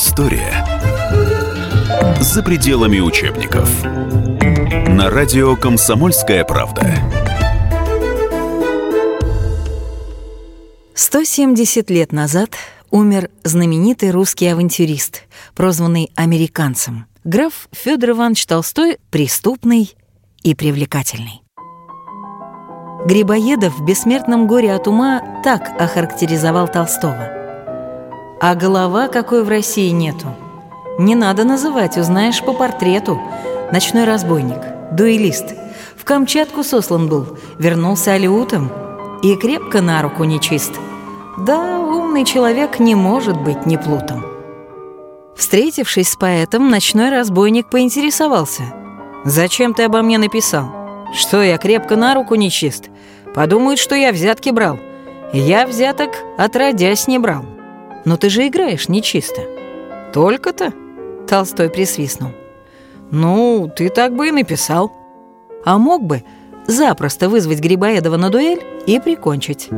История за пределами учебников. На радио «Комсомольская правда». 170 лет назад умер знаменитый русский авантюрист, прозванный американцем, граф Федор Иванович Толстой, преступный и привлекательный. Грибоедов в «Бессмертном горе от ума» так охарактеризовал Толстого. «А голова какой в России нету. Не надо называть, узнаешь по портрету. Ночной разбойник, дуэлист. В Камчатку сослан был, вернулся алиутом и крепко на руку нечист. Да, умный человек не может быть не плутом». Встретившись с поэтом, ночной разбойник поинтересовался. «Зачем ты обо мне написал? Что, я крепко на руку нечист? Подумают, что я взятки брал. Я взяток отродясь не брал. Но ты же играешь нечисто. Только-то?» Толстой присвистнул. «Ну, ты так бы и написал. А мог бы запросто вызвать Грибоедова на дуэль и прикончить».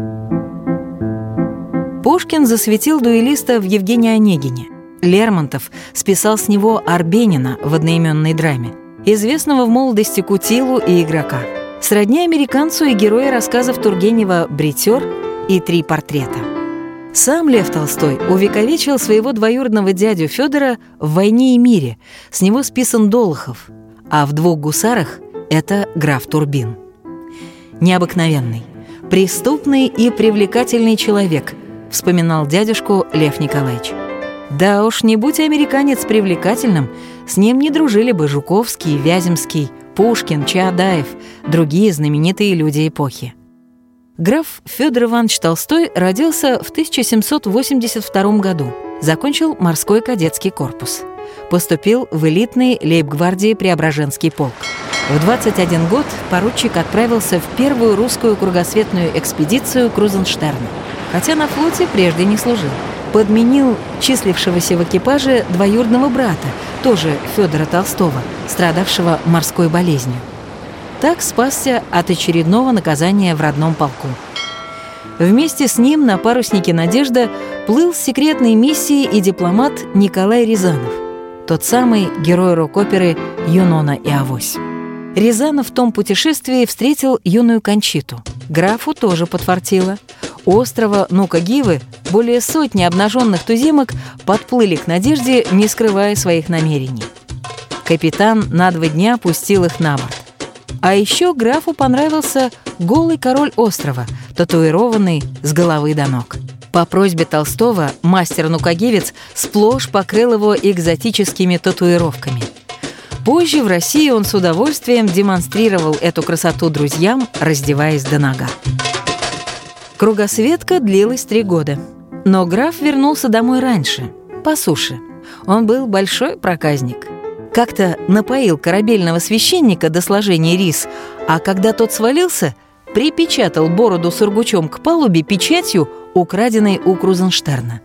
Пушкин засветил дуэлиста в Евгении Онегине. Лермонтов списал с него Арбенина в одноименной драме, известного в молодости Кутилу и игрока. Сродни американцу и герои рассказов Тургенева «Бритер» и «Три портрета». Сам Лев Толстой увековечил своего двоюродного дядю Федора в «Войне и мире», с него списан Долохов, а в «Двух гусарах» это граф Турбин. Необыкновенный, преступный и привлекательный человек, вспоминал дядюшку Лев Николаевич. Да уж, не будь американец привлекательным, с ним не дружили бы Жуковский, Вяземский, Пушкин, Чаадаев, другие знаменитые люди эпохи. Граф Федор Иванович Толстой родился в 1782 году. Закончил морской кадетский корпус. Поступил в элитный лейб-гвардии Преображенский полк. В 21 год поручик отправился в первую русскую кругосветную экспедицию Крузенштерна, хотя на флоте прежде не служил. Подменил числившегося в экипаже двоюродного брата, тоже Федора Толстого, страдавшего морской болезнью. Так спасся от очередного наказания в родном полку. Вместе с ним на паруснике «Надежда» плыл с секретной миссией и дипломат Николай Рязанов, тот самый герой рок-оперы «Юнона и Авось». Рязанов в том путешествии встретил юную Кончиту. Графу тоже подфартило. У острова Нука-Гивы более сотни обнаженных туземок подплыли к Надежде, не скрывая своих намерений. Капитан на два дня пустил их на борт. А еще графу понравился голый король острова, татуированный с головы до ног. По просьбе Толстого мастер Нукагевец сплошь покрыл его экзотическими татуировками. Позже в России он с удовольствием демонстрировал эту красоту друзьям, раздеваясь до нога. Кругосветка длилась три года. Но граф вернулся домой раньше, по суше. Он был большой проказник – как-то напоил корабельного священника до сложения рис, а когда тот свалился, припечатал бороду сургучом к палубе печатью, украденной у Крузенштерна.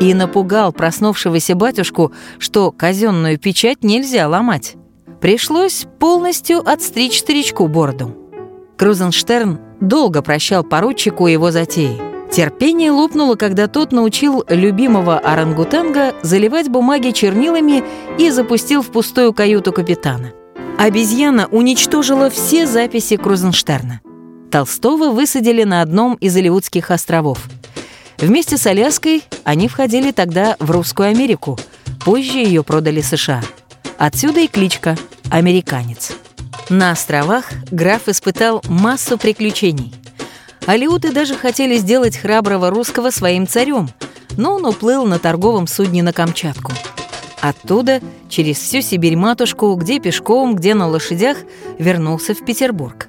И напугал проснувшегося батюшку, что казенную печать нельзя ломать. Пришлось полностью отстричь старичку бороду. Крузенштерн долго прощал поручику его затеи. Терпение лопнуло, когда тот научил любимого орангутанга заливать бумаги чернилами и запустил в пустую каюту капитана. Обезьяна уничтожила все записи Крузенштерна. Толстого высадили на одном из Алиутских островов. Вместе с Аляской они входили тогда в Русскую Америку, позже ее продали США. Отсюда и кличка «Американец». На островах граф испытал массу приключений – Алиуты даже хотели сделать храброго русского своим царем, но он уплыл на торговом судне на Камчатку. Оттуда, через всю Сибирь-матушку, где пешком, где на лошадях, вернулся в Петербург.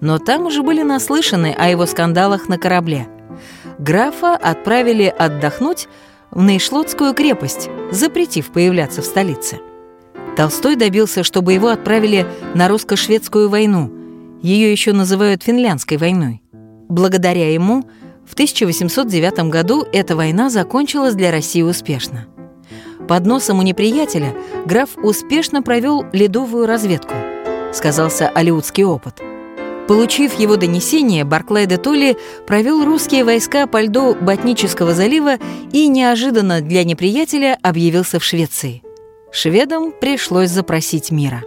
Но там уже были наслышаны о его скандалах на корабле. Графа отправили отдохнуть в Нейшлотскую крепость, запретив появляться в столице. Толстой добился, чтобы его отправили на русско-шведскую войну. Ее еще называют финляндской войной. Благодаря ему в 1809 году эта война закончилась для России успешно. Под носом у неприятеля граф успешно провел ледовую разведку, сказался алиутский опыт. Получив его донесение, Барклай де Толли провел русские войска по льду Ботнического залива и неожиданно для неприятеля объявился в Швеции. Шведам пришлось запросить мира.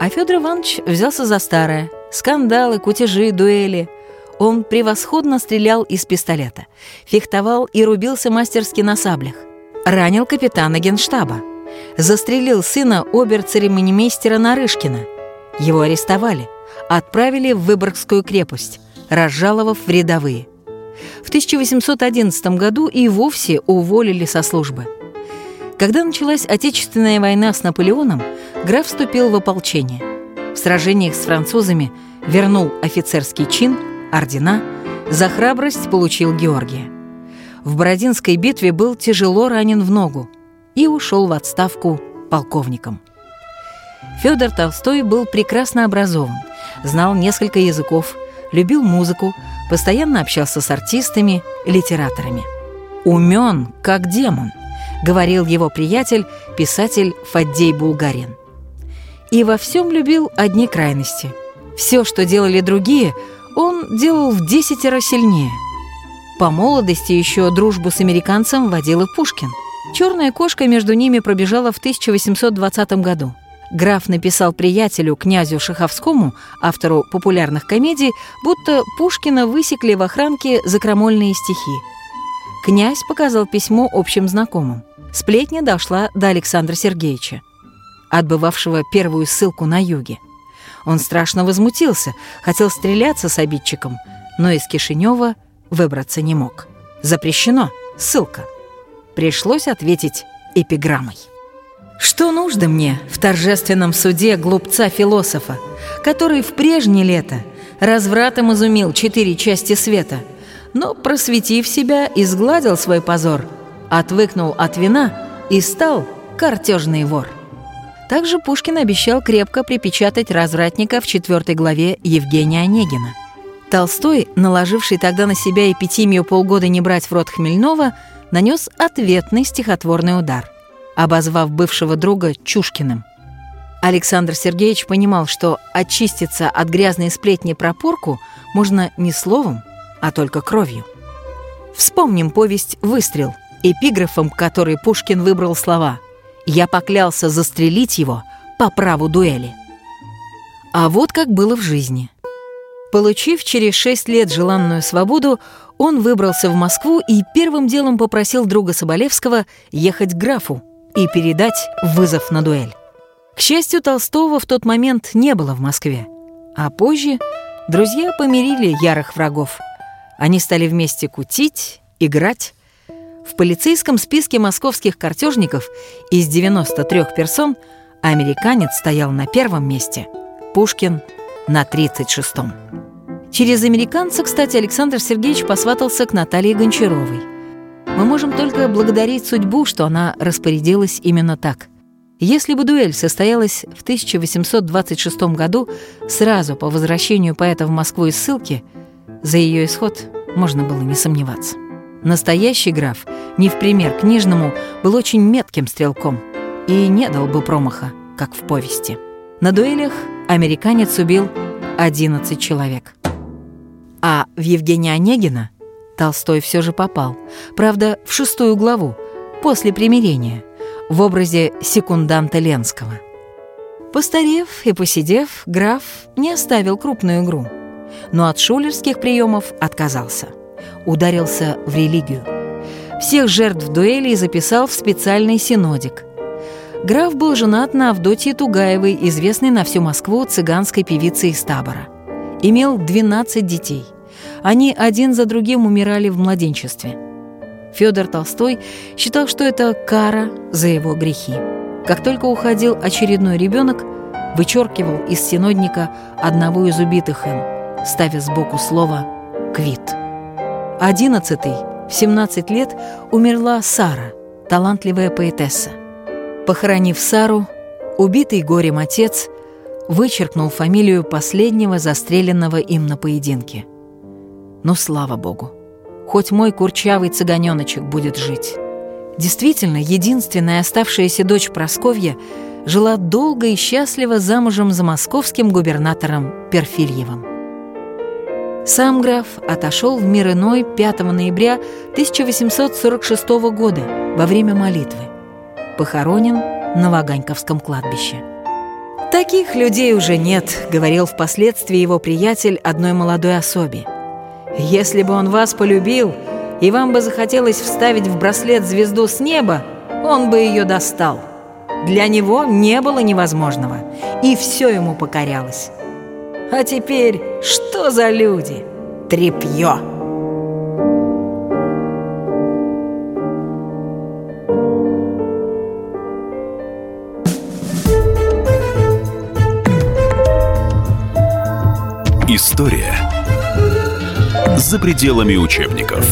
А Федор Иванович взялся за старое. Скандалы, кутежи, дуэли. Он превосходно стрелял из пистолета, фехтовал и рубился мастерски на саблях. Ранил капитана генштаба. Застрелил сына обер-церемонимейстера Нарышкина. Его арестовали отправили в Выборгскую крепость, разжаловав в рядовые. В 1811 году и вовсе уволили со службы. Когда началась Отечественная война с Наполеоном, граф вступил в ополчение. В сражениях с французами вернул офицерский чин, ордена, за храбрость получил Георгия. В Бородинской битве был тяжело ранен в ногу и ушел в отставку полковником. Федор Толстой был прекрасно образован – знал несколько языков, любил музыку, постоянно общался с артистами, литераторами. «Умен, как демон», — говорил его приятель, писатель Фаддей Булгарин. И во всем любил одни крайности. Все, что делали другие, он делал в десятеро сильнее. По молодости еще дружбу с американцем водил и Пушкин. Черная кошка между ними пробежала в 1820 году граф написал приятелю, князю Шаховскому, автору популярных комедий, будто Пушкина высекли в охранке за крамольные стихи. Князь показал письмо общим знакомым. Сплетня дошла до Александра Сергеевича, отбывавшего первую ссылку на юге. Он страшно возмутился, хотел стреляться с обидчиком, но из Кишинева выбраться не мог. Запрещено, ссылка. Пришлось ответить эпиграммой. Что нужно мне в торжественном суде глупца-философа, который в прежнее лето развратом изумил четыре части света, но, просветив себя, изгладил свой позор, отвыкнул от вина и стал картежный вор. Также Пушкин обещал крепко припечатать развратника в четвертой главе Евгения Онегина. Толстой, наложивший тогда на себя эпитимию полгода не брать в рот Хмельнова, нанес ответный стихотворный удар обозвав бывшего друга Чушкиным. Александр Сергеевич понимал, что очиститься от грязной сплетни про порку можно не словом, а только кровью. Вспомним повесть «Выстрел», эпиграфом который Пушкин выбрал слова «Я поклялся застрелить его по праву дуэли». А вот как было в жизни. Получив через шесть лет желанную свободу, он выбрался в Москву и первым делом попросил друга Соболевского ехать к графу, и передать вызов на дуэль. К счастью, Толстого в тот момент не было в Москве, а позже друзья помирили ярых врагов. Они стали вместе кутить, играть. В полицейском списке московских картежников из 93 персон американец стоял на первом месте, Пушкин — на 36-м. Через американца, кстати, Александр Сергеевич посватался к Наталье Гончаровой — мы можем только благодарить судьбу, что она распорядилась именно так. Если бы дуэль состоялась в 1826 году, сразу по возвращению поэта в Москву из ссылки, за ее исход можно было не сомневаться. Настоящий граф, не в пример книжному, был очень метким стрелком и не дал бы промаха, как в повести. На дуэлях американец убил 11 человек. А в Евгения Онегина Толстой все же попал. Правда, в шестую главу, после примирения, в образе секунданта Ленского. Постарев и посидев, граф не оставил крупную игру, но от шулерских приемов отказался. Ударился в религию. Всех жертв дуэли записал в специальный синодик. Граф был женат на Авдотье Тугаевой, известной на всю Москву цыганской певице из табора. Имел 12 детей. Они один за другим умирали в младенчестве. Федор Толстой считал, что это кара за его грехи. Как только уходил очередной ребенок, вычеркивал из синодника одного из убитых им, ставя сбоку слово «квит». Одиннадцатый, в 17 лет, умерла Сара, талантливая поэтесса. Похоронив Сару, убитый горем отец вычеркнул фамилию последнего застреленного им на поединке – но слава богу, хоть мой курчавый цыганеночек будет жить. Действительно, единственная оставшаяся дочь Просковья жила долго и счастливо замужем за московским губернатором Перфильевым. Сам граф отошел в мир иной 5 ноября 1846 года во время молитвы. Похоронен на Ваганьковском кладбище. «Таких людей уже нет», — говорил впоследствии его приятель одной молодой особе. «Если бы он вас полюбил, и вам бы захотелось вставить в браслет звезду с неба, он бы ее достал. Для него не было невозможного, и все ему покорялось. А теперь что за люди? Трепье!» История за пределами учебников.